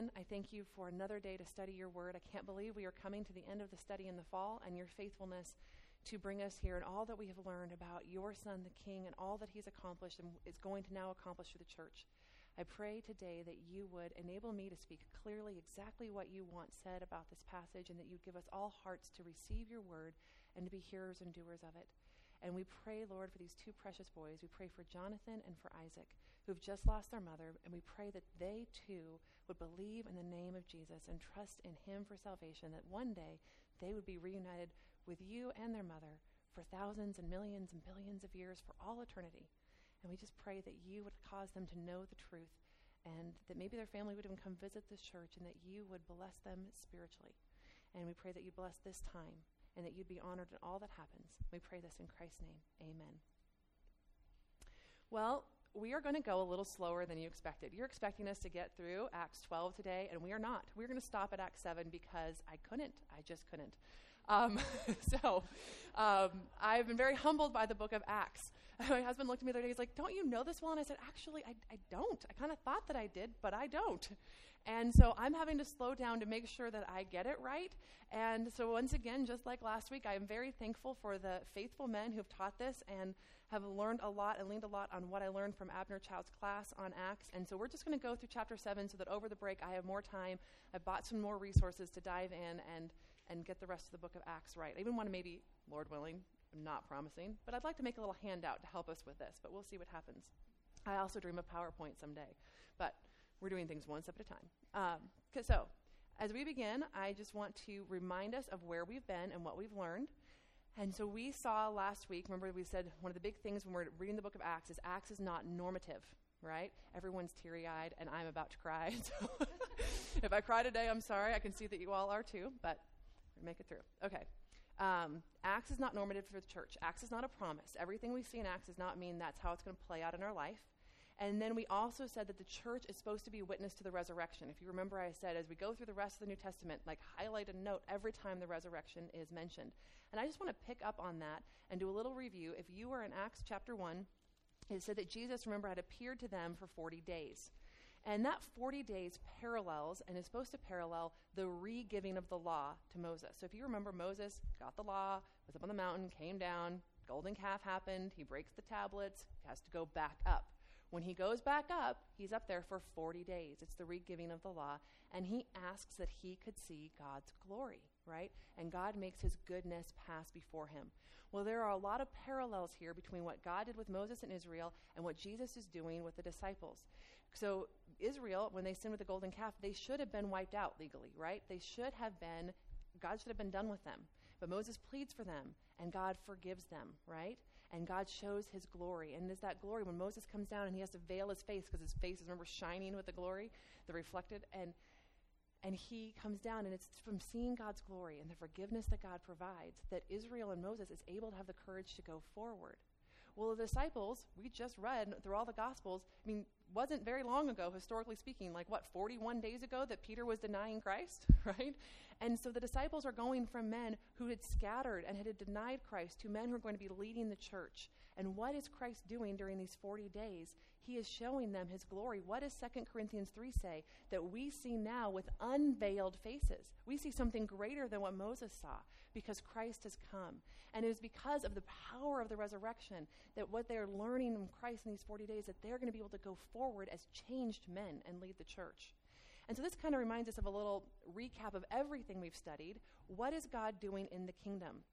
Jonathan, I thank you for another day to study your word. I can't believe we are coming to the end of the study in the fall and your faithfulness to bring us here and all that we have learned about your son, the king, and all that he's accomplished and is going to now accomplish through the church. I pray today that you would enable me to speak clearly exactly what you want said about this passage and that you'd give us all hearts to receive your word and to be hearers and doers of it. And we pray, Lord, for these two precious boys. We pray for Jonathan and for Isaac, who've just lost their mother, and we pray that they too would believe in the name of Jesus and trust in him for salvation, that one day they would be reunited with you and their mother for thousands and millions and billions of years for all eternity. And we just pray that you would cause them to know the truth and that maybe their family would even come visit this church and that you would bless them spiritually. And we pray that you bless this time and that you'd be honored in all that happens. We pray this in Christ's name. Amen. Well, we are going to go a little slower than you expected. You're expecting us to get through Acts 12 today, and we are not. We're going to stop at Acts 7 because I couldn't. I just couldn't. Um, so um, I've been very humbled by the book of Acts. My husband looked at me the other day. He's like, Don't you know this well? And I said, Actually, I, I don't. I kind of thought that I did, but I don't. And so I'm having to slow down to make sure that I get it right. And so, once again, just like last week, I am very thankful for the faithful men who've taught this and have learned a lot and leaned a lot on what I learned from Abner Chou's class on Acts. And so, we're just going to go through chapter 7 so that over the break I have more time. I've bought some more resources to dive in and, and get the rest of the book of Acts right. I even want to maybe, Lord willing, I'm not promising, but I'd like to make a little handout to help us with this, but we'll see what happens. I also dream of PowerPoint someday. But we're doing things one step at a time. Um, so, as we begin, I just want to remind us of where we've been and what we've learned. And so we saw last week, remember we said one of the big things when we're reading the book of Acts is Acts is not normative, right? Everyone's teary eyed, and I'm about to cry. So if I cry today, I'm sorry. I can see that you all are too, but we make it through. Okay. Um, Acts is not normative for the church. Acts is not a promise. Everything we see in Acts does not mean that's how it's going to play out in our life. And then we also said that the church is supposed to be witness to the resurrection. If you remember, I said as we go through the rest of the New Testament, like highlight a note every time the resurrection is mentioned. And I just want to pick up on that and do a little review. If you were in Acts chapter 1, it said that Jesus, remember, had appeared to them for 40 days. And that 40 days parallels and is supposed to parallel the re giving of the law to Moses. So if you remember, Moses got the law, was up on the mountain, came down, golden calf happened, he breaks the tablets, has to go back up. When he goes back up, he's up there for 40 days. It's the regiving of the law. And he asks that he could see God's glory, right? And God makes his goodness pass before him. Well, there are a lot of parallels here between what God did with Moses and Israel and what Jesus is doing with the disciples. So, Israel, when they sinned with the golden calf, they should have been wiped out legally, right? They should have been, God should have been done with them. But Moses pleads for them, and God forgives them, right? And God shows his glory. And there's that glory when Moses comes down and he has to veil his face because his face is, remember, shining with the glory, the reflected. And, and he comes down, and it's from seeing God's glory and the forgiveness that God provides that Israel and Moses is able to have the courage to go forward. Well, the disciples, we just read through all the Gospels, I mean, wasn't very long ago, historically speaking, like what, 41 days ago, that Peter was denying Christ, right? And so the disciples are going from men who had scattered and had denied Christ to men who are going to be leading the church. And what is Christ doing during these 40 days? He is showing them his glory. What does 2 Corinthians 3 say? That we see now with unveiled faces. We see something greater than what Moses saw because Christ has come. And it is because of the power of the resurrection that what they're learning from Christ in these 40 days, that they're going to be able to go forward as changed men and lead the church. And so this kind of reminds us of a little recap of everything we've studied. What is God doing in the kingdom?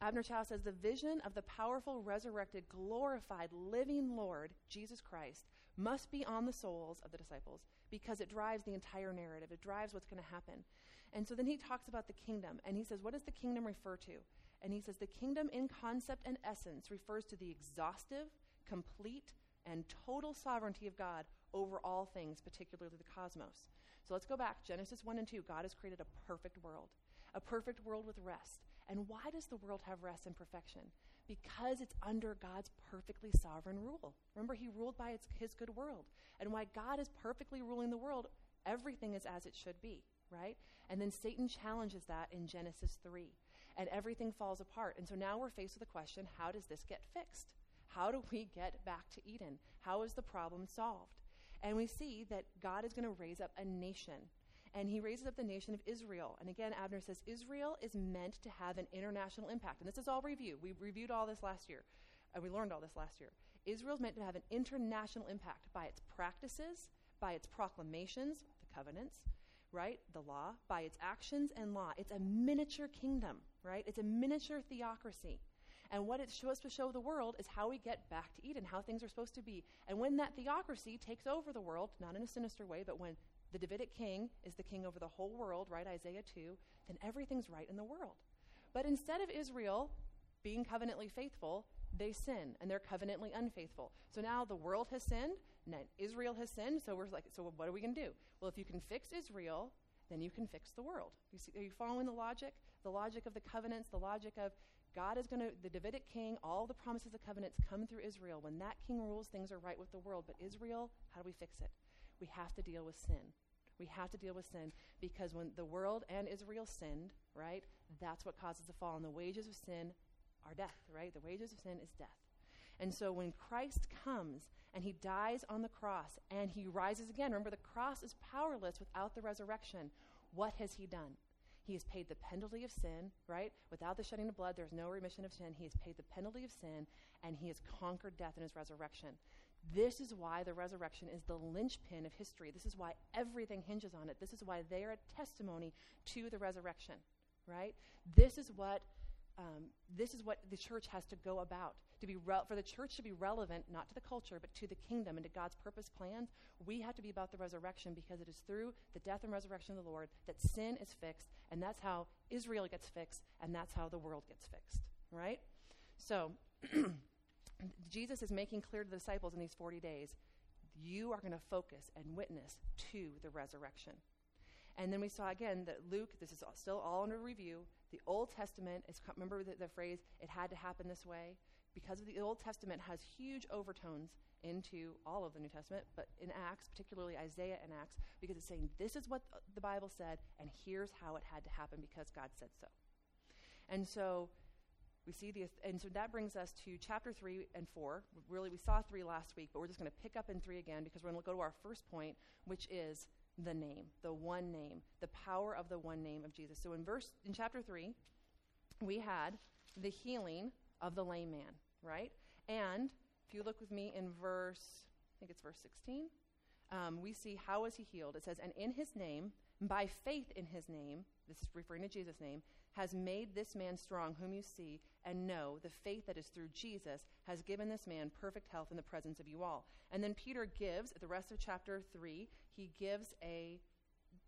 Abner Chou says the vision of the powerful, resurrected, glorified, living Lord, Jesus Christ, must be on the souls of the disciples because it drives the entire narrative. It drives what's going to happen. And so then he talks about the kingdom, and he says, What does the kingdom refer to? And he says, The kingdom in concept and essence refers to the exhaustive, complete, and total sovereignty of God over all things, particularly the cosmos. So let's go back. Genesis 1 and 2. God has created a perfect world, a perfect world with rest. And why does the world have rest and perfection? Because it's under God's perfectly sovereign rule. Remember, He ruled by its, His good world. And why God is perfectly ruling the world, everything is as it should be, right? And then Satan challenges that in Genesis 3. And everything falls apart. And so now we're faced with the question how does this get fixed? How do we get back to Eden? How is the problem solved? And we see that God is going to raise up a nation. And he raises up the nation of Israel. And again, Abner says Israel is meant to have an international impact. And this is all review. We reviewed all this last year. And we learned all this last year. Israel is meant to have an international impact by its practices, by its proclamations, the covenants, right? The law, by its actions and law. It's a miniature kingdom, right? It's a miniature theocracy. And what it's supposed to show the world is how we get back to Eden, how things are supposed to be. And when that theocracy takes over the world, not in a sinister way, but when the Davidic king is the king over the whole world, right? Isaiah 2, then everything's right in the world. But instead of Israel being covenantly faithful, they sin and they're covenantly unfaithful. So now the world has sinned, and Israel has sinned, so we're like, so what are we going to do? Well, if you can fix Israel, then you can fix the world. You see, are you following the logic? The logic of the covenants, the logic of God is going to, the Davidic king, all the promises of covenants come through Israel. When that king rules, things are right with the world. But Israel, how do we fix it? We have to deal with sin. We have to deal with sin because when the world and Israel sinned, right, that's what causes the fall. And the wages of sin are death, right? The wages of sin is death. And so when Christ comes and he dies on the cross and he rises again, remember the cross is powerless without the resurrection. What has he done? He has paid the penalty of sin, right? Without the shedding of blood, there's no remission of sin. He has paid the penalty of sin, and he has conquered death in his resurrection. This is why the resurrection is the linchpin of history. This is why everything hinges on it. This is why they are a testimony to the resurrection, right? This is what um, this is what the church has to go about to be re- for the church to be relevant not to the culture but to the kingdom and to god's purpose plans we have to be about the resurrection because it is through the death and resurrection of the lord that sin is fixed and that's how israel gets fixed and that's how the world gets fixed right so jesus is making clear to the disciples in these 40 days you are going to focus and witness to the resurrection and then we saw again that Luke, this is still all under review. The Old Testament is, remember the, the phrase, it had to happen this way? Because of the Old Testament has huge overtones into all of the New Testament, but in Acts, particularly Isaiah and Acts, because it's saying this is what the Bible said, and here's how it had to happen because God said so. And so we see the, and so that brings us to chapter 3 and 4. Really, we saw 3 last week, but we're just going to pick up in 3 again because we're going to go to our first point, which is the name, the one name, the power of the one name of Jesus. So in verse in chapter 3, we had the healing of the lame man, right? And if you look with me in verse, I think it's verse 16, um, we see how was he healed. It says, and in his name, by faith in his name, this is referring to Jesus' name, has made this man strong, whom you see and know. The faith that is through Jesus has given this man perfect health in the presence of you all. And then Peter gives, at the rest of chapter 3, he gives a,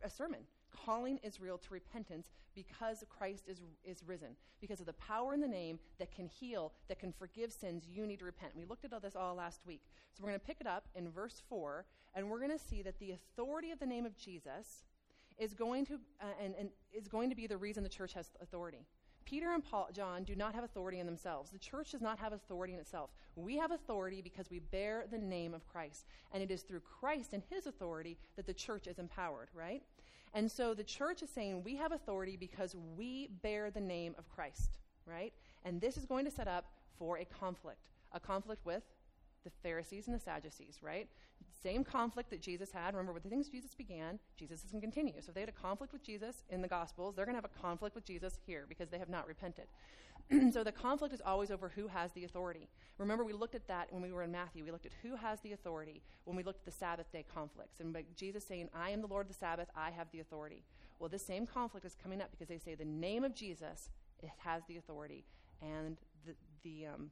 a sermon calling Israel to repentance because Christ is, is risen. Because of the power in the name that can heal, that can forgive sins, you need to repent. We looked at all this all last week. So we're going to pick it up in verse 4, and we're going to see that the authority of the name of Jesus is going to, uh, and, and is going to be the reason the church has authority. Peter and Paul, John do not have authority in themselves. The church does not have authority in itself. We have authority because we bear the name of Christ. And it is through Christ and his authority that the church is empowered, right? And so the church is saying we have authority because we bear the name of Christ, right? And this is going to set up for a conflict, a conflict with the Pharisees and the Sadducees, right? Same conflict that Jesus had. Remember, with the things Jesus began, Jesus to continue. So if they had a conflict with Jesus in the Gospels, they're going to have a conflict with Jesus here because they have not repented. so the conflict is always over who has the authority. Remember, we looked at that when we were in Matthew. We looked at who has the authority when we looked at the Sabbath day conflicts. And Jesus saying, I am the Lord of the Sabbath, I have the authority. Well, this same conflict is coming up because they say the name of Jesus it has the authority. And the, the um,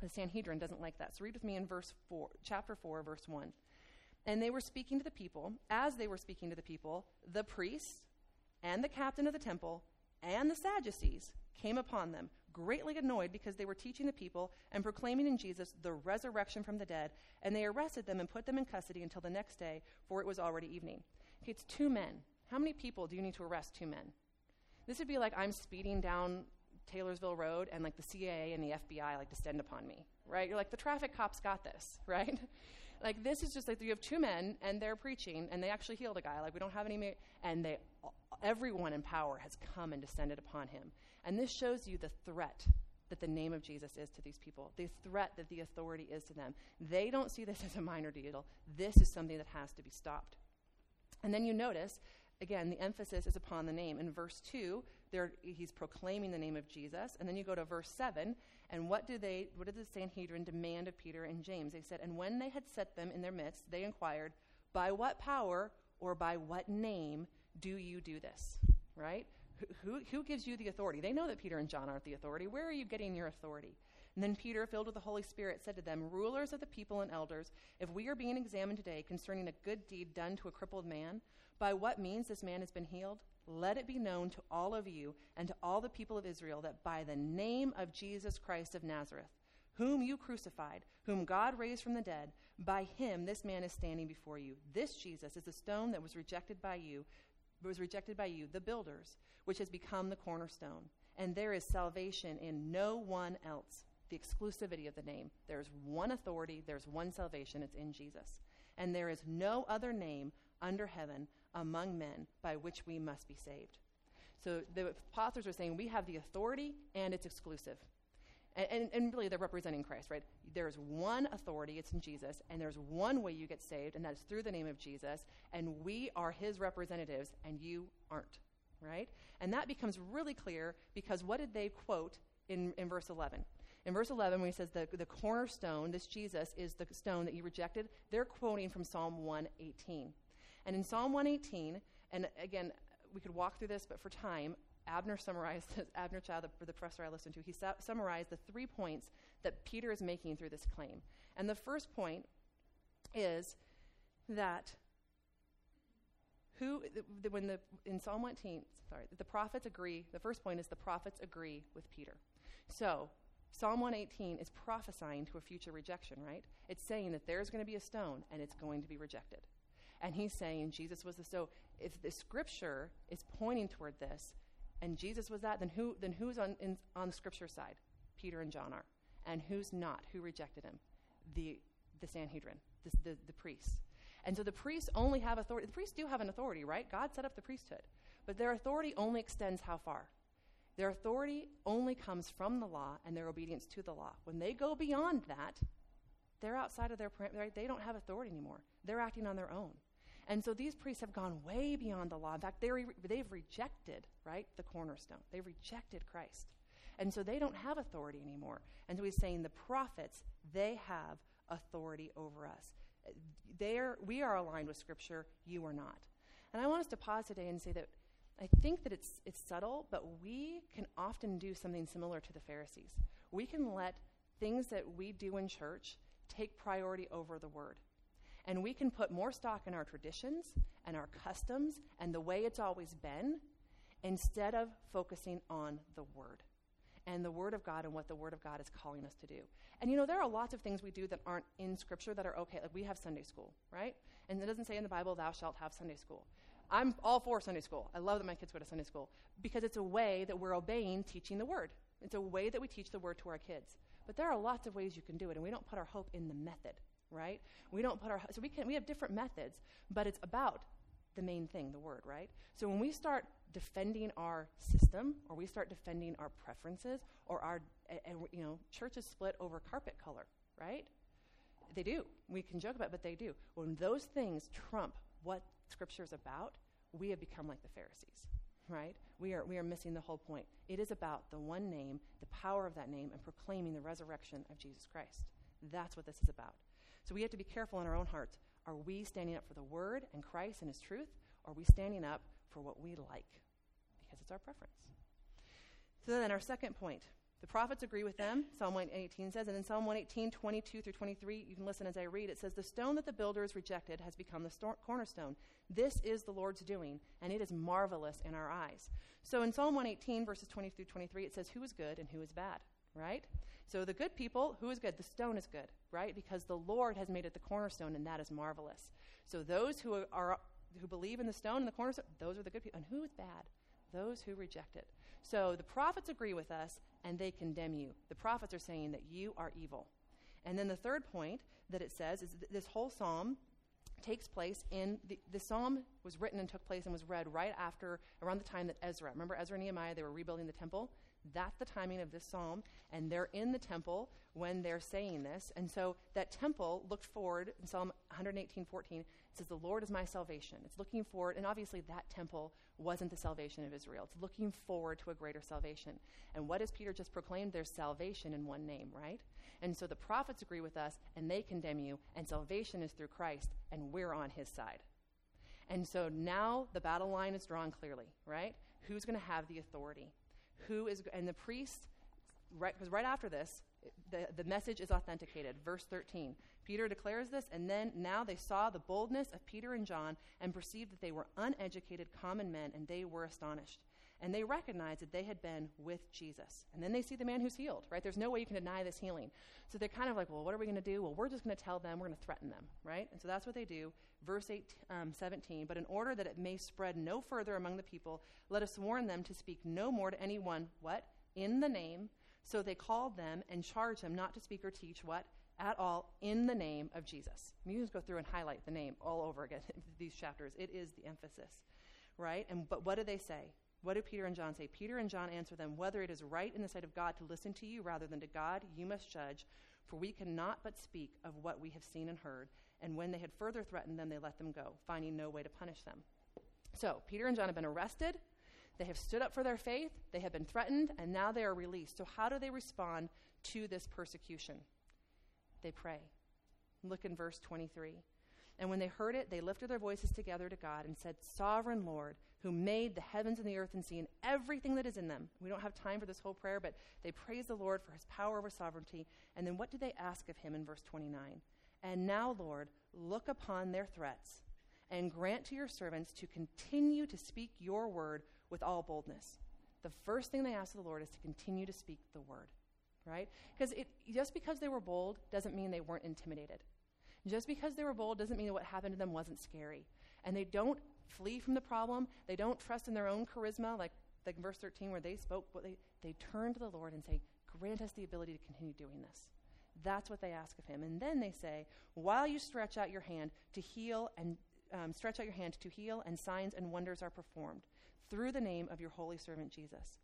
the Sanhedrin doesn't like that. So read with me in verse 4, chapter 4, verse 1. And they were speaking to the people. As they were speaking to the people, the priests and the captain of the temple and the Sadducees came upon them, greatly annoyed because they were teaching the people and proclaiming in Jesus the resurrection from the dead. And they arrested them and put them in custody until the next day, for it was already evening. Okay, it's two men. How many people do you need to arrest two men? This would be like I'm speeding down Taylorsville Road and like the CIA and the FBI like descend upon me, right? You're like, the traffic cops got this, right? like this is just like you have two men and they're preaching and they actually healed a guy. Like we don't have any, ma- and they, everyone in power has come and descended upon him. And this shows you the threat that the name of Jesus is to these people, the threat that the authority is to them. They don't see this as a minor deal. This is something that has to be stopped. And then you notice, again, the emphasis is upon the name. In verse 2, there, he's proclaiming the name of Jesus. And then you go to verse 7, and what do they, what did the Sanhedrin demand of Peter and James? They said, And when they had set them in their midst, they inquired, By what power or by what name do you do this? Right? Who, who gives you the authority? They know that Peter and John aren't the authority. Where are you getting your authority? And then Peter, filled with the Holy Spirit, said to them, Rulers of the people and elders, if we are being examined today concerning a good deed done to a crippled man, by what means this man has been healed, let it be known to all of you and to all the people of Israel that by the name of Jesus Christ of Nazareth, whom you crucified, whom God raised from the dead, by him this man is standing before you. This Jesus is the stone that was rejected by you, was rejected by you, the builders, which has become the cornerstone. And there is salvation in no one else. The exclusivity of the name. There's one authority, there's one salvation, it's in Jesus. And there is no other name under heaven among men by which we must be saved. So the apostles are saying we have the authority and it's exclusive. And, and, and, really, they're representing Christ, right? There's one authority, it's in Jesus, and there's one way you get saved, and that is through the name of Jesus, and we are his representatives, and you aren't, right? And that becomes really clear because what did they quote in, in verse 11? In verse 11, when he says the, the cornerstone, this Jesus, is the stone that you rejected, they're quoting from Psalm 118. And in Psalm 118, and again, we could walk through this, but for time, Abner summarized, Abner Chou, the, the professor I listened to, he su- summarized the three points that Peter is making through this claim. And the first point is that who, when the, in Psalm 118, sorry, the prophets agree, the first point is the prophets agree with Peter. So, Psalm 118 is prophesying to a future rejection, right? It's saying that there's going to be a stone and it's going to be rejected. And he's saying Jesus was the so if the scripture is pointing toward this and Jesus was that, then who then who's on in, on the scripture side? Peter and John are. And who's not? Who rejected him? The the Sanhedrin, the, the, the priests. And so the priests only have authority. The priests do have an authority, right? God set up the priesthood. But their authority only extends how far? Their authority only comes from the law and their obedience to the law. When they go beyond that, they're outside of their? They don't have authority anymore. They're acting on their own. And so these priests have gone way beyond the law. In fact, re- they've rejected, right, the cornerstone. They've rejected Christ. And so they don't have authority anymore. And so he's saying the prophets, they have authority over us. They're, we are aligned with Scripture, you are not. And I want us to pause today and say that I think that it's, it's subtle, but we can often do something similar to the Pharisees. We can let things that we do in church take priority over the Word. And we can put more stock in our traditions and our customs and the way it's always been instead of focusing on the Word and the Word of God and what the Word of God is calling us to do. And you know, there are lots of things we do that aren't in Scripture that are okay. Like we have Sunday school, right? And it doesn't say in the Bible, thou shalt have Sunday school. I'm all for Sunday school. I love that my kids go to Sunday school because it's a way that we're obeying teaching the Word. It's a way that we teach the Word to our kids. But there are lots of ways you can do it, and we don't put our hope in the method right? We don't put our so we can we have different methods, but it's about the main thing, the word, right? So when we start defending our system or we start defending our preferences or our and you know, churches split over carpet color, right? They do. We can joke about it, but they do. When those things trump what scripture is about, we have become like the Pharisees, right? We are, we are missing the whole point. It is about the one name, the power of that name, and proclaiming the resurrection of Jesus Christ. That's what this is about. So we have to be careful in our own hearts. Are we standing up for the Word and Christ and His truth? Or are we standing up for what we like? Because it's our preference. So then, our second point. The prophets agree with them, Psalm 118 says, and in Psalm 118, 22 through 23, you can listen as I read, it says, The stone that the builders rejected has become the sto- cornerstone. This is the Lord's doing, and it is marvelous in our eyes. So in Psalm 118, verses 20 through 23, it says, Who is good and who is bad, right? So the good people, who is good? The stone is good, right? Because the Lord has made it the cornerstone, and that is marvelous. So those who are who believe in the stone and the cornerstone, those are the good people. And who is bad? Those who reject it. So the prophets agree with us, and they condemn you. The prophets are saying that you are evil. And then the third point that it says is this whole psalm takes place in the, the psalm was written and took place and was read right after around the time that Ezra. Remember Ezra and Nehemiah? They were rebuilding the temple That's the timing of this psalm, and they're in the temple when they're saying this. And so that temple looked forward in Psalm 118 14. It says, The Lord is my salvation. It's looking forward, and obviously that temple wasn't the salvation of Israel. It's looking forward to a greater salvation. And what has Peter just proclaimed? There's salvation in one name, right? And so the prophets agree with us, and they condemn you, and salvation is through Christ, and we're on his side. And so now the battle line is drawn clearly, right? Who's going to have the authority? Who is, and the priest, right, because right after this, the, the message is authenticated. Verse 13. Peter declares this, and then now they saw the boldness of Peter and John and perceived that they were uneducated common men, and they were astonished and they recognize that they had been with Jesus. And then they see the man who's healed, right? There's no way you can deny this healing. So they're kind of like, well, what are we going to do? Well, we're just going to tell them, we're going to threaten them, right? And so that's what they do. Verse 8, um, 17, but in order that it may spread no further among the people, let us warn them to speak no more to anyone, what? In the name. So they called them and charged them not to speak or teach, what? At all in the name of Jesus. You just go through and highlight the name all over again in these chapters. It is the emphasis, right? And but what do they say? What do Peter and John say? Peter and John answer them, Whether it is right in the sight of God to listen to you rather than to God, you must judge, for we cannot but speak of what we have seen and heard. And when they had further threatened them, they let them go, finding no way to punish them. So, Peter and John have been arrested. They have stood up for their faith. They have been threatened, and now they are released. So, how do they respond to this persecution? They pray. Look in verse 23. And when they heard it, they lifted their voices together to God and said, Sovereign Lord, who made the heavens and the earth and sea and everything that is in them. We don't have time for this whole prayer, but they praise the Lord for his power over sovereignty. And then what do they ask of him in verse 29? And now, Lord, look upon their threats and grant to your servants to continue to speak your word with all boldness. The first thing they ask of the Lord is to continue to speak the word, right? Because just because they were bold doesn't mean they weren't intimidated. Just because they were bold doesn't mean that what happened to them wasn't scary. And they don't flee from the problem. They don't trust in their own charisma, like, like verse 13 where they spoke, but they, they turn to the Lord and say, Grant us the ability to continue doing this. That's what they ask of him. And then they say, While you stretch out your hand to heal and um, stretch out your hand to heal, and signs and wonders are performed through the name of your holy servant Jesus.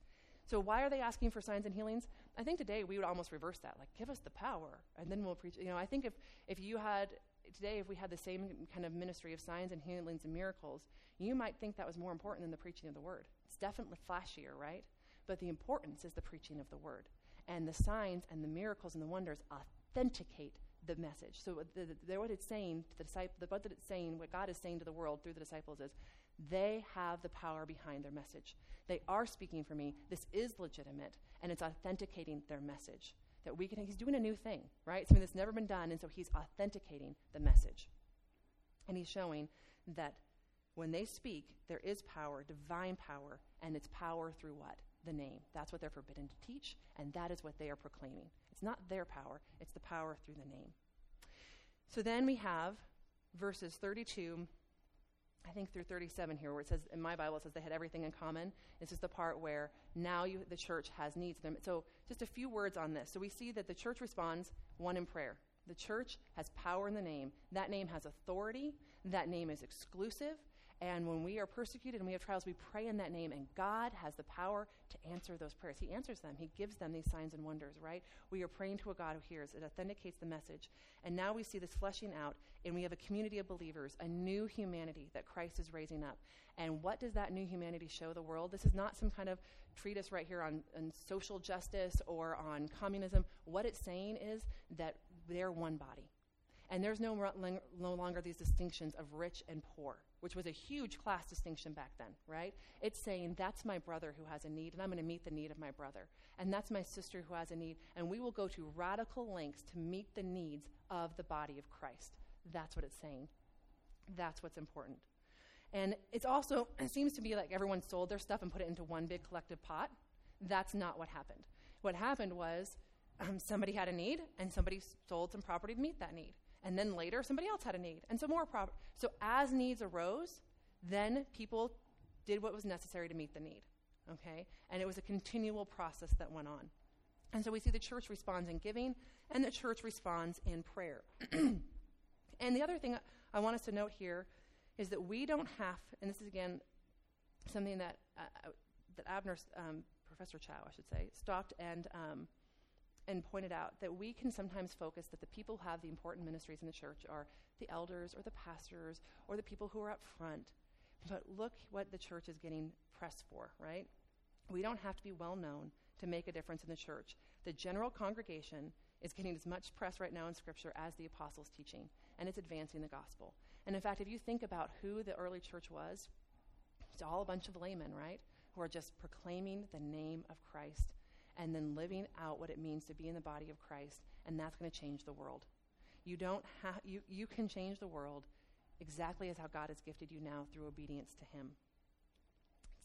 So why are they asking for signs and healings? I think today we would almost reverse that. Like, give us the power, and then we'll preach. You know, I think if if you had today, if we had the same kind of ministry of signs and healings and miracles, you might think that was more important than the preaching of the word. It's definitely flashier, right? But the importance is the preaching of the word. And the signs and the miracles and the wonders authenticate the message. So the, the, what it's saying to the disciples, what it's saying, what God is saying to the world through the disciples is, they have the power behind their message. They are speaking for me. This is legitimate, and it's authenticating their message that we can, he's doing a new thing, right? Something that's never been done, and so he's authenticating the message. And he's showing that when they speak, there is power, divine power, and it's power through what? The name. That's what they're forbidden to teach, and that is what they are proclaiming. It's not their power, it's the power through the name. So then we have verses 32 I think through 37 here, where it says, in my Bible, it says they had everything in common. This is the part where now you, the church has needs. So, just a few words on this. So, we see that the church responds, one in prayer. The church has power in the name. That name has authority. That name is exclusive. And when we are persecuted and we have trials, we pray in that name, and God has the power to answer those prayers. He answers them, He gives them these signs and wonders, right? We are praying to a God who hears. It authenticates the message. And now we see this fleshing out, and we have a community of believers, a new humanity that Christ is raising up. And what does that new humanity show the world? This is not some kind of treatise right here on, on social justice or on communism. What it's saying is that they're one body. And there's no, no longer these distinctions of rich and poor which was a huge class distinction back then, right? It's saying, that's my brother who has a need, and I'm going to meet the need of my brother. And that's my sister who has a need, and we will go to radical lengths to meet the needs of the body of Christ. That's what it's saying. That's what's important. And it's also, it seems to be like everyone sold their stuff and put it into one big collective pot. That's not what happened. What happened was um, somebody had a need, and somebody sold some property to meet that need. And then later, somebody else had a need, and so more property. So as needs arose, then people did what was necessary to meet the need. Okay? And it was a continual process that went on. And so we see the church responds in giving, and the church responds in prayer. and the other thing I want us to note here is that we don't have, and this is again something that uh, uh that Abner um, Professor Chou, I should say, stalked and um, and pointed out that we can sometimes focus that the people who have the important ministries in the church are the elders or the pastors or the people who are up front. But look what the church is getting pressed for, right? We don't have to be well known to make a difference in the church. The general congregation is getting as much press right now in Scripture as the apostles' teaching, and it's advancing the gospel. And in fact, if you think about who the early church was, it's all a bunch of laymen, right? Who are just proclaiming the name of Christ and then living out what it means to be in the body of Christ, and that's going to change the world. You don't have you, you can change the world exactly as how God has gifted you now through obedience to him.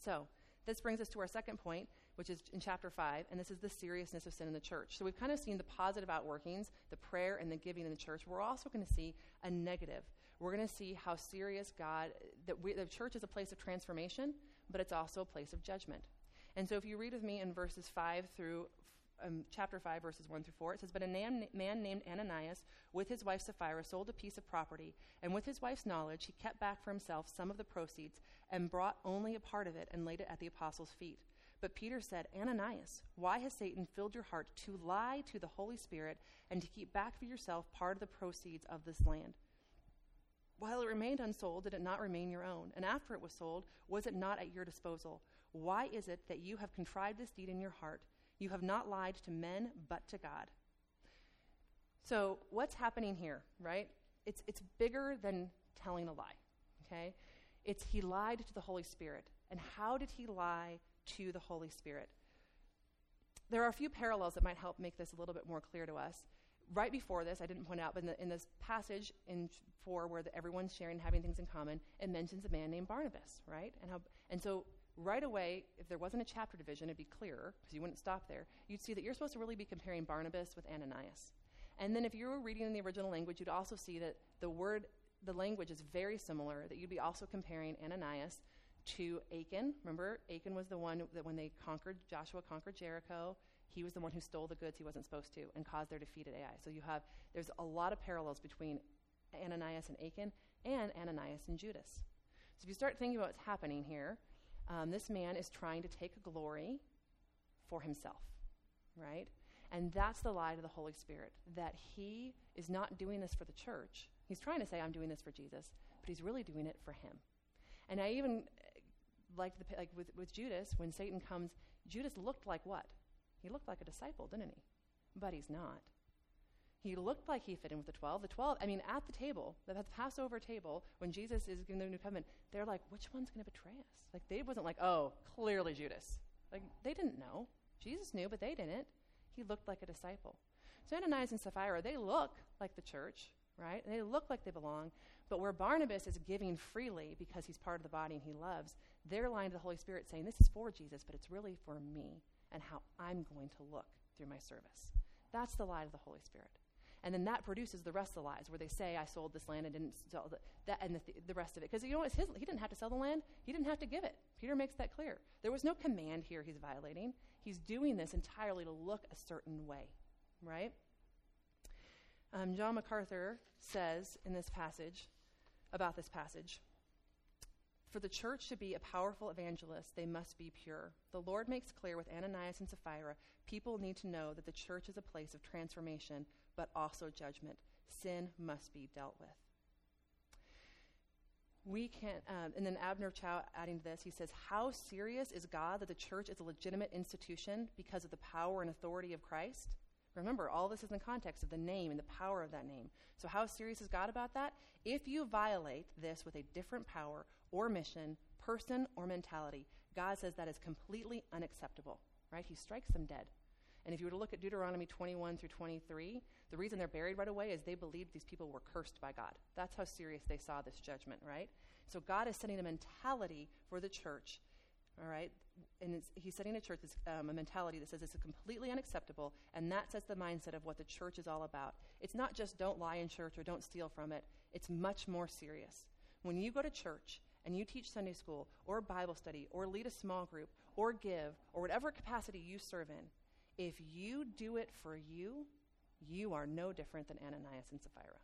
So, this brings us to our second point, which is in chapter 5, and this is the seriousness of sin in the church. So we've kind of seen the positive outworkings, the prayer and the giving in the church. We're also going to see a negative. We're going to see how serious God, that we, the church is a place of transformation, but it's also a place of judgment. And so if you read with me in verses 5 through um, chapter 5, verses 1 through 4, it says, But a man, man named Ananias, with his wife Sapphira, sold a piece of property, and with his wife's knowledge, he kept back for himself some of the proceeds and brought only a part of it and laid it at the apostles' feet. But Peter said, Ananias, why has Satan filled your heart to lie to the Holy Spirit and to keep back for yourself part of the proceeds of this land? While it remained unsold, did it not remain your own? And after it was sold, was it not at your disposal? Why is it that you have contrived this deed in your heart? You have not lied to men, but to God. So, what's happening here, right? It's, it's bigger than telling a lie, okay? It's he lied to the Holy Spirit. And how did he lie to the Holy Spirit? There are a few parallels that might help make this a little bit more clear to us. Right before this, I didn't point out, but in, the, in this passage in 4 where the, everyone's sharing, having things in common, it mentions a man named Barnabas, right? And, how, and so right away, if there wasn't a chapter division, it'd be clearer because you wouldn't stop there. You'd see that you're supposed to really be comparing Barnabas with Ananias. And then if you were reading in the original language, you'd also see that the word, the language is very similar, that you'd be also comparing Ananias to Achan. Remember, Achan was the one that when they conquered, Joshua conquered Jericho, he was the one who stole the goods he wasn't supposed to and caused their defeat at Ai. So you have, there's a lot of parallels between Ananias and Achan and Ananias and Judas. So if you start thinking about what's happening here, um, this man is trying to take glory for himself, right? And that's the lie to the Holy Spirit that he is not doing this for the church. He's trying to say, I'm doing this for Jesus, but he's really doing it for him. And I even uh, like the like with, with Judas, when Satan comes, Judas looked like what? He looked like a disciple, didn't he? But he's not. He looked like he fit in with the 12. The 12, I mean, at the table, at the Passover table, when Jesus is giving the new covenant, they're like, which one's going to betray us? Like, they wasn't like, oh, clearly Judas. Like, they didn't know. Jesus knew, but they didn't. He looked like a disciple. So Ananias and Sapphira, they look like the church, right? They look like they belong. But where Barnabas is giving freely because he's part of the body and he loves, they're lying to the Holy Spirit saying, this is for Jesus, but it's really for me and how I'm going to look through my service. That's the lie of the Holy Spirit. And then that produces the rest of the lies where they say, I sold this land and didn't sell the, that and the, the rest of it. Because you know, it's his, he didn't have to sell the land, he didn't have to give it. Peter makes that clear. There was no command here he's violating. He's doing this entirely to look a certain way, right? Um, John MacArthur says in this passage, about this passage, for the church to be a powerful evangelist, they must be pure. The Lord makes clear with Ananias and Sapphira, people need to know that the church is a place of transformation, but also judgment. Sin must be dealt with. We can't, um, and then Abner Chou adding to this, he says, How serious is God that the church is a legitimate institution because of the power and authority of Christ? Remember, all this is in the context of the name and the power of that name. So, how serious is God about that? If you violate this with a different power or mission, person or mentality, God says that is completely unacceptable, right? He strikes them dead. And if you were to look at Deuteronomy 21 through 23, the reason they're buried right away is they believed these people were cursed by God. That's how serious they saw this judgment, right? So God is setting a mentality for the church, all right? And he's setting a church, um, a mentality that says it's completely unacceptable, and that sets the mindset of what the church is all about. It's not just don't lie in church or don't steal from it, it's much more serious. When you go to church and you teach Sunday school or Bible study or lead a small group or give or whatever capacity you serve in, if you do it for you, you are no different than Ananias and Sapphira.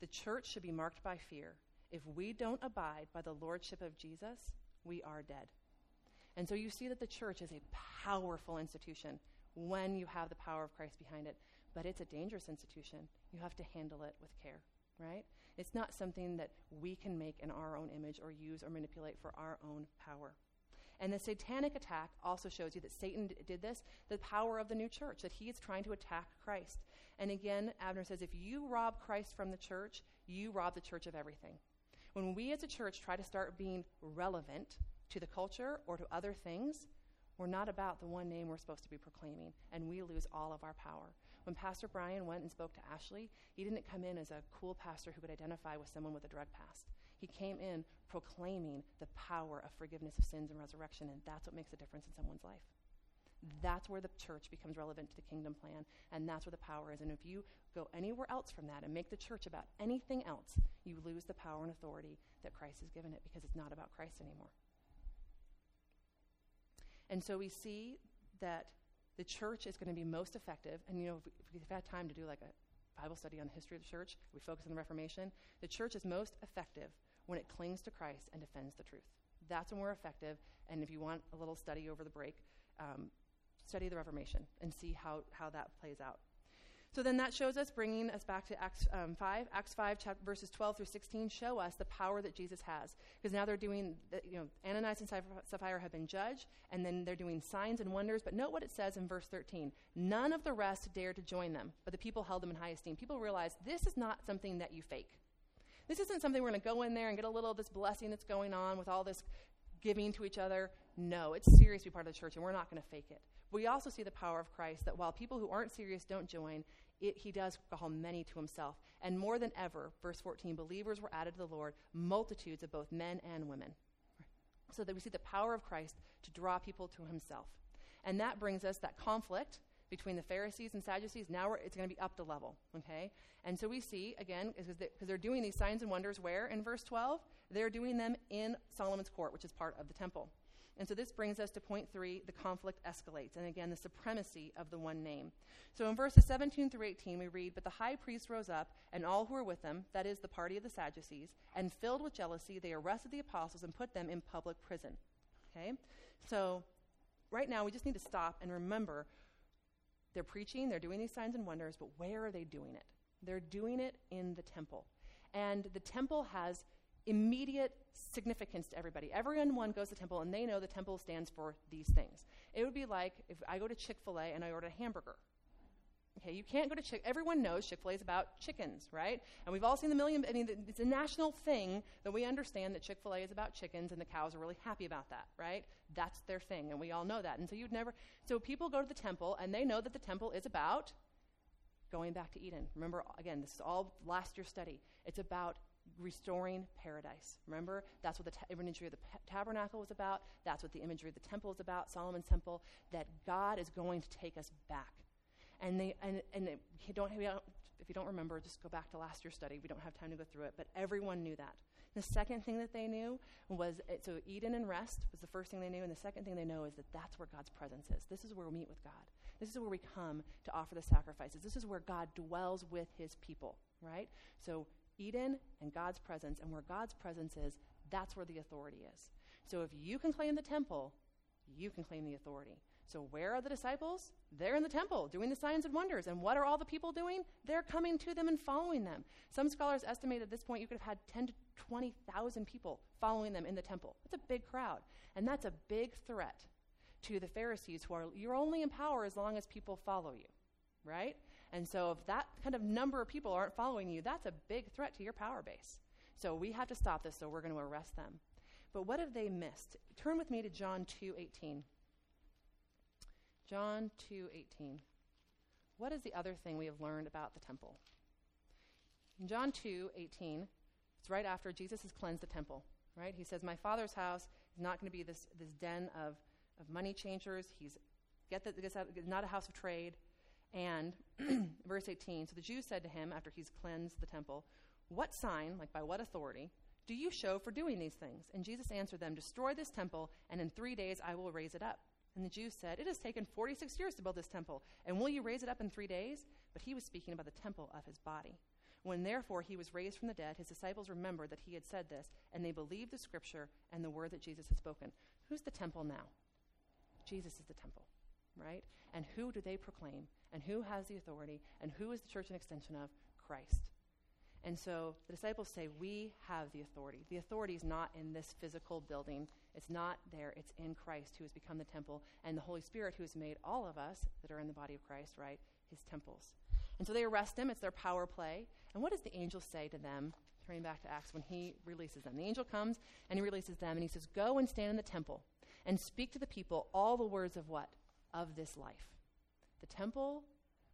The church should be marked by fear. If we don't abide by the lordship of Jesus, we are dead. And so you see that the church is a powerful institution when you have the power of Christ behind it, but it's a dangerous institution. You have to handle it with care, right? It's not something that we can make in our own image or use or manipulate for our own power. And the satanic attack also shows you that Satan did this, the power of the new church, that he is trying to attack Christ. And again, Abner says, if you rob Christ from the church, you rob the church of everything. When we as a church try to start being relevant to the culture or to other things, we're not about the one name we're supposed to be proclaiming, and we lose all of our power. When Pastor Brian went and spoke to Ashley, he didn't come in as a cool pastor who could identify with someone with a drug past. He came in proclaiming the power of forgiveness of sins and resurrection, and that's what makes a difference in someone's life. That's where the church becomes relevant to the kingdom plan, and that's where the power is. And if you go anywhere else from that and make the church about anything else, you lose the power and authority that Christ has given it because it's not about Christ anymore. And so we see that the church is going to be most effective. And, you know, if, we, have had time to do like a Bible study on the history of the church, we focus on the Reformation. The church is most effective when it clings to Christ and defends the truth. That's when we're effective. And if you want a little study over the break, um, study the Reformation and see how, how that plays out. So then that shows us, bringing us back to Acts um, 5. Acts 5, chapter, verses 12 through 16, show us the power that Jesus has. Because now they're doing, the, you know, Ananias and Sapphira have been judged, and then they're doing signs and wonders. But note what it says in verse 13. None of the rest dared to join them, but the people held them in high esteem. People realized this is not something that you fake. This isn't something we're going to go in there and get a little of this blessing that's going on with all this giving to each other. No, it's serious to be part of the church, and we're not going to fake it. We also see the power of Christ that while people who aren't serious don't join, it, he does call many to himself. And more than ever, verse 14, believers were added to the Lord, multitudes of both men and women. So that we see the power of Christ to draw people to himself. And that brings us that conflict between the Pharisees and Sadducees. Now it's going to be up the level, okay? And so we see, again, because they, they're doing these signs and wonders where in verse 12? They're doing them in Solomon's court, which is part of the temple. And so this brings us to point three the conflict escalates. And again, the supremacy of the one name. So in verses 17 through 18, we read But the high priest rose up, and all who were with him, that is, the party of the Sadducees, and filled with jealousy, they arrested the apostles and put them in public prison. Okay? So right now, we just need to stop and remember they're preaching, they're doing these signs and wonders, but where are they doing it? They're doing it in the temple. And the temple has immediate significance to everybody. Everyone goes to the temple and they know the temple stands for these things. It would be like if I go to Chick fil A and I order a hamburger. Okay, you can't go to Chick. Everyone knows Chick Fil A is about chickens, right? And we've all seen the million. I mean, it's a national thing that we understand that Chick Fil A is about chickens, and the cows are really happy about that, right? That's their thing, and we all know that. And so you'd never. So people go to the temple, and they know that the temple is about going back to Eden. Remember, again, this is all last year's study. It's about restoring paradise. Remember, that's what the ta- imagery of the pa- tabernacle was about. That's what the imagery of the temple is about, Solomon's temple, that God is going to take us back. And they and and they, don't, if you don't remember, just go back to last year's study. We don't have time to go through it, but everyone knew that. The second thing that they knew was so Eden and rest was the first thing they knew, and the second thing they know is that that's where God's presence is. This is where we meet with God. This is where we come to offer the sacrifices. This is where God dwells with His people. Right. So Eden and God's presence, and where God's presence is, that's where the authority is. So if you can claim the temple, you can claim the authority. So where are the disciples? They're in the temple doing the signs and wonders. And what are all the people doing? They're coming to them and following them. Some scholars estimate at this point you could have had 10 to 20,000 people following them in the temple. That's a big crowd. And that's a big threat to the Pharisees who are you're only in power as long as people follow you, right? And so if that kind of number of people aren't following you, that's a big threat to your power base. So we have to stop this, so we're going to arrest them. But what have they missed? Turn with me to John 2:18. John 2:18. What is the other thing we have learned about the temple? In John 2:18, it's right after Jesus has cleansed the temple, right? He says, "My Father's house is not going to be this, this den of, of money changers. He's get that it's not a house of trade. And verse 18 So the Jews said to him, after he's cleansed the temple, What sign, like by what authority, do you show for doing these things? And Jesus answered them, Destroy this temple, and in three days I will raise it up. And the Jews said, It has taken 46 years to build this temple, and will you raise it up in three days? But he was speaking about the temple of his body. When therefore he was raised from the dead, his disciples remembered that he had said this, and they believed the scripture and the word that Jesus had spoken. Who's the temple now? Jesus is the temple, right? And who do they proclaim? And who has the authority? And who is the church an extension of? Christ. And so the disciples say, We have the authority. The authority is not in this physical building, it's not there. It's in Christ who has become the temple, and the Holy Spirit who has made all of us that are in the body of Christ, right, his temples. And so they arrest him. It's their power play. And what does the angel say to them? Turning back to Acts, when he releases them. The angel comes and he releases them, and he says, Go and stand in the temple and speak to the people all the words of what? Of this life. The temple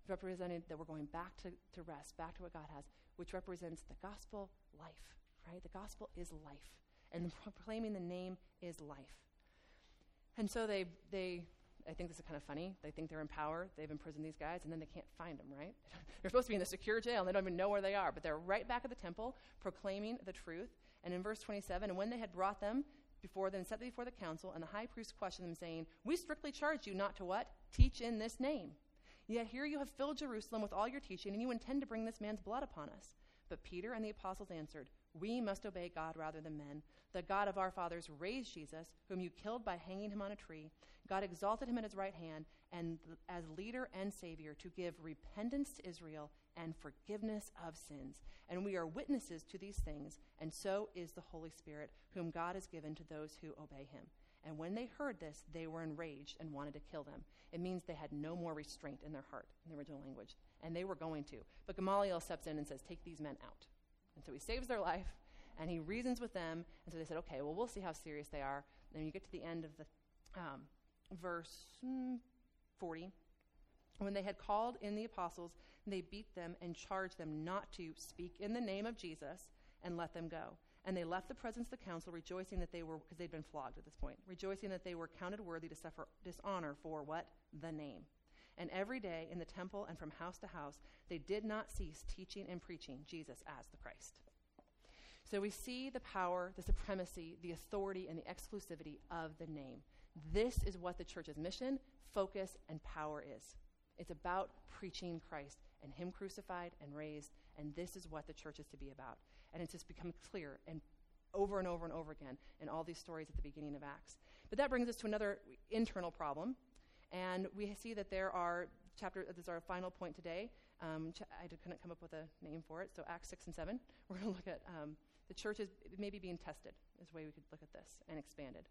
represented that we're going back to, to rest, back to what God has, which represents the gospel life, right? The gospel is life. And proclaiming the name is life. And so they, they I think this is kind of funny. They think they're in power. They've imprisoned these guys, and then they can't find them, right? they're supposed to be in the secure jail, and they don't even know where they are. But they're right back at the temple proclaiming the truth. And in verse 27, and when they had brought them before them, set them before the council, and the high priest questioned them, saying, We strictly charge you not to what? Teach in this name. Yet here you have filled Jerusalem with all your teaching, and you intend to bring this man's blood upon us. But Peter and the apostles answered, We must obey God rather than men. The God of our fathers raised Jesus, whom you killed by hanging him on a tree. God exalted him at his right hand and as leader and savior to give repentance to Israel and forgiveness of sins. And we are witnesses to these things, and so is the Holy Spirit, whom God has given to those who obey him. And when they heard this, they were enraged and wanted to kill them. It means they had no more restraint in their heart in the original language. And they were going to. But Gamaliel steps in and says, Take these men out. And so he saves their life and he reasons with them. And so they said, Okay, well, we'll see how serious they are. And then you get to the end of the um, verse mm, 40. When they had called in the apostles, they beat them and charged them not to speak in the name of Jesus and let them go. And they left the presence of the council, rejoicing that they were, because they'd been flogged at this point, rejoicing that they were counted worthy to suffer dishonor for what? The name. And every day in the temple and from house to house, they did not cease teaching and preaching Jesus as the Christ. So we see the power, the supremacy, the authority, and the exclusivity of the name. This is what the church's mission, focus, and power is. It's about preaching Christ and Him crucified and raised, and this is what the church is to be about. And it's just become clear and over and over and over again in all these stories at the beginning of Acts. But that brings us to another internal problem, and we see that there are chapter. This is our final point today. Um, ch- I couldn't come up with a name for it, so Acts six and seven. We're going to look at um, the church is maybe being tested. Is the way we could look at this and expanded.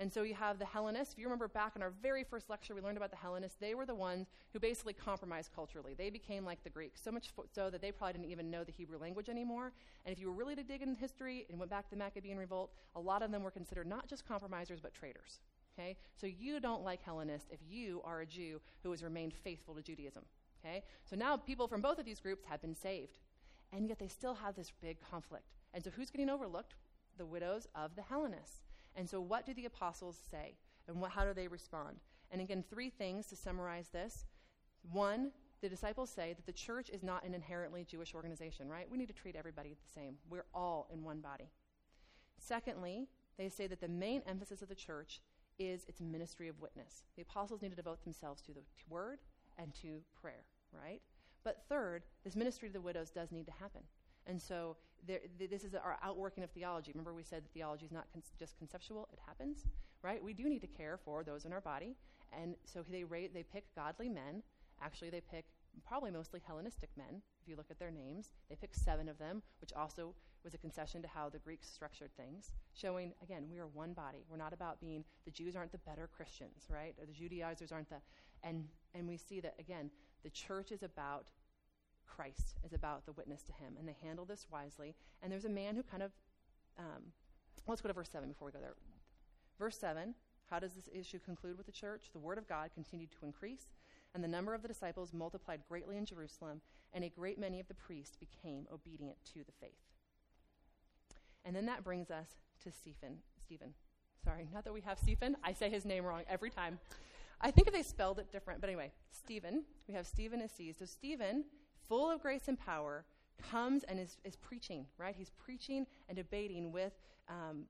And so you have the Hellenists. If you remember back in our very first lecture, we learned about the Hellenists. They were the ones who basically compromised culturally. They became like the Greeks, so much so that they probably didn't even know the Hebrew language anymore. And if you were really to dig into history and went back to the Maccabean revolt, a lot of them were considered not just compromisers, but traitors. Okay? So you don't like Hellenists if you are a Jew who has remained faithful to Judaism. Okay? So now people from both of these groups have been saved. And yet they still have this big conflict. And so who's getting overlooked? The widows of the Hellenists. And so, what do the apostles say? And what, how do they respond? And again, three things to summarize this. One, the disciples say that the church is not an inherently Jewish organization, right? We need to treat everybody the same. We're all in one body. Secondly, they say that the main emphasis of the church is its ministry of witness. The apostles need to devote themselves to the word and to prayer, right? But third, this ministry to the widows does need to happen. And so there, th- this is our outworking of theology. Remember, we said that theology is not con- just conceptual; it happens, right? We do need to care for those in our body, and so they they pick godly men. Actually, they pick probably mostly Hellenistic men. If you look at their names, they pick seven of them, which also was a concession to how the Greeks structured things, showing again we are one body. We're not about being the Jews aren't the better Christians, right? Or the Judaizers aren't the and and we see that again the church is about Christ is about the witness to him. And they handle this wisely. And there's a man who kind of, um, let's go to verse 7 before we go there. Verse 7 how does this issue conclude with the church? The word of God continued to increase, and the number of the disciples multiplied greatly in Jerusalem, and a great many of the priests became obedient to the faith. And then that brings us to Stephen. Stephen. Sorry, not that we have Stephen. I say his name wrong every time. I think if they spelled it different, but anyway, Stephen. We have Stephen is. So Stephen full of grace and power, comes and is, is preaching, right? He's preaching and debating with um,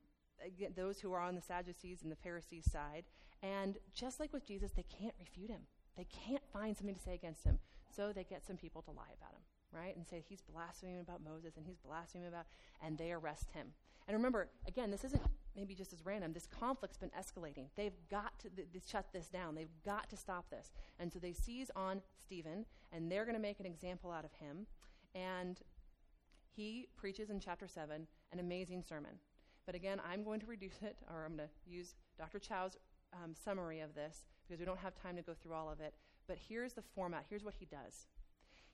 those who are on the Sadducees and the Pharisees side. And just like with Jesus, they can't refute him. They can't find something to say against him. So they get some people to lie about him. right? And say he's blaspheming about Moses and he's blaspheming about, and they arrest him. And remember, again, this isn't maybe just as random. This conflict's been escalating. They've got to th- shut this down. They've got to stop this. And so they seize on Stephen, and they're going to make an example out of him. And he preaches in chapter 7 an amazing sermon. But again, I'm going to reduce it, or I'm going to use Dr. Chou's um, summary of this because we don't have time to go through all of it. But here's the format. Here's what he does.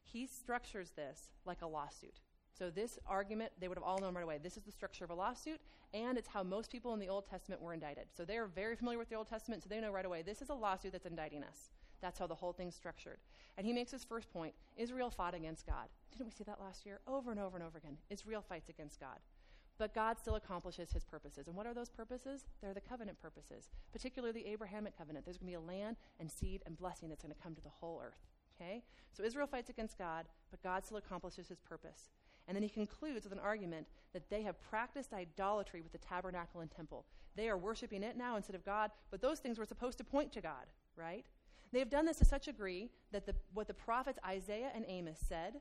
He structures this like a lawsuit. So, this argument, they would have all known right away. This is the structure of a lawsuit, and it's how most people in the Old Testament were indicted. So, they're very familiar with the Old Testament, so they know right away this is a lawsuit that's indicting us. That's how the whole thing's structured. And he makes his first point Israel fought against God. Didn't we see that last year? Over and over and over again. Israel fights against God. But God still accomplishes his purposes. And what are those purposes? They're the covenant purposes, particularly the Abrahamic covenant. There's going to be a land and seed and blessing that's going to come to the whole earth. Okay? So Israel fights against God, but God still accomplishes his purpose. And then he concludes with an argument that they have practiced idolatry with the tabernacle and temple. They are worshiping it now instead of God, but those things were supposed to point to God, right? They have done this to such a degree that the, what the prophets Isaiah and Amos said.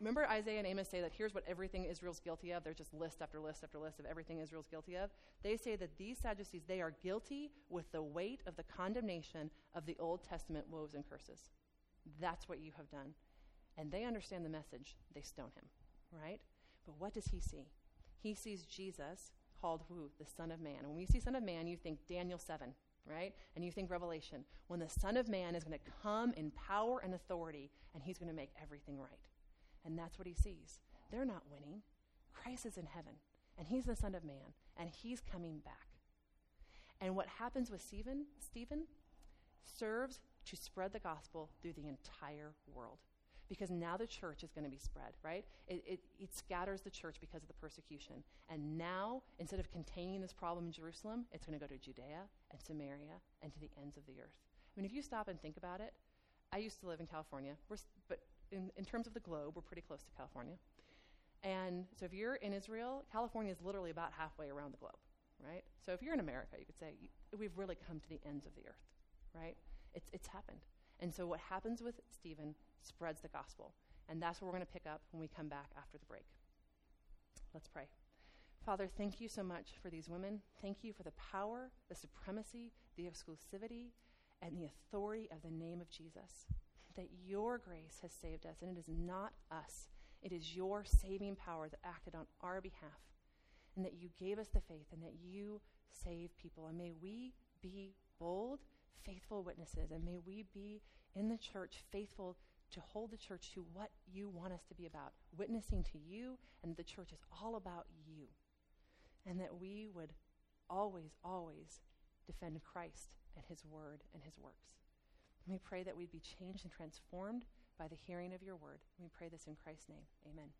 Remember Isaiah and Amos say that here's what everything Israel's guilty of. They're just list after list after list of everything Israel's guilty of. They say that these Sadducees, they are guilty with the weight of the condemnation of the Old Testament woes and curses. That's what you have done. And they understand the message. They stone him right? But what does he see? He sees Jesus called who? The Son of Man. And when you see Son of Man, you think Daniel 7, right? And you think Revelation. When the Son of Man is going to come in power and authority, and he's going to make everything right. And that's what he sees. They're not winning. Christ is in heaven, and he's the Son of Man, and he's coming back. And what happens with Stephen, Stephen serves to spread the gospel through the entire world because now the church is going to be spread, right? It, it, it, scatters the church because of the persecution. And now, instead of containing this problem in Jerusalem, it's going to go to Judea and Samaria and to the ends of the earth. I mean, if you stop and think about it, I used to live in California, we're, but in, in terms of the globe, we're pretty close to California. And so if you're in Israel, California is literally about halfway around the globe, right? So if you're in America, you could say, we've really come to the ends of the earth, right? It's, it's happened. And so what happens with Stephen spreads the gospel. And that's what we're going to pick up when we come back after the break. Let's pray. Father, thank you so much for these women. Thank you for the power, the supremacy, the exclusivity, and the authority of the name of Jesus. That your grace has saved us, and it is not us. It is your saving power that acted on our behalf, and that you gave us the faith, and that you save people. And may we be bold, faithful witnesses, and may we be in the church faithful to hold the church to what you want us to be about, witnessing to you, and the church is all about you. And that we would always, always defend Christ and his word and his works. We pray that we'd be changed and transformed by the hearing of your word. We pray this in Christ's name. Amen.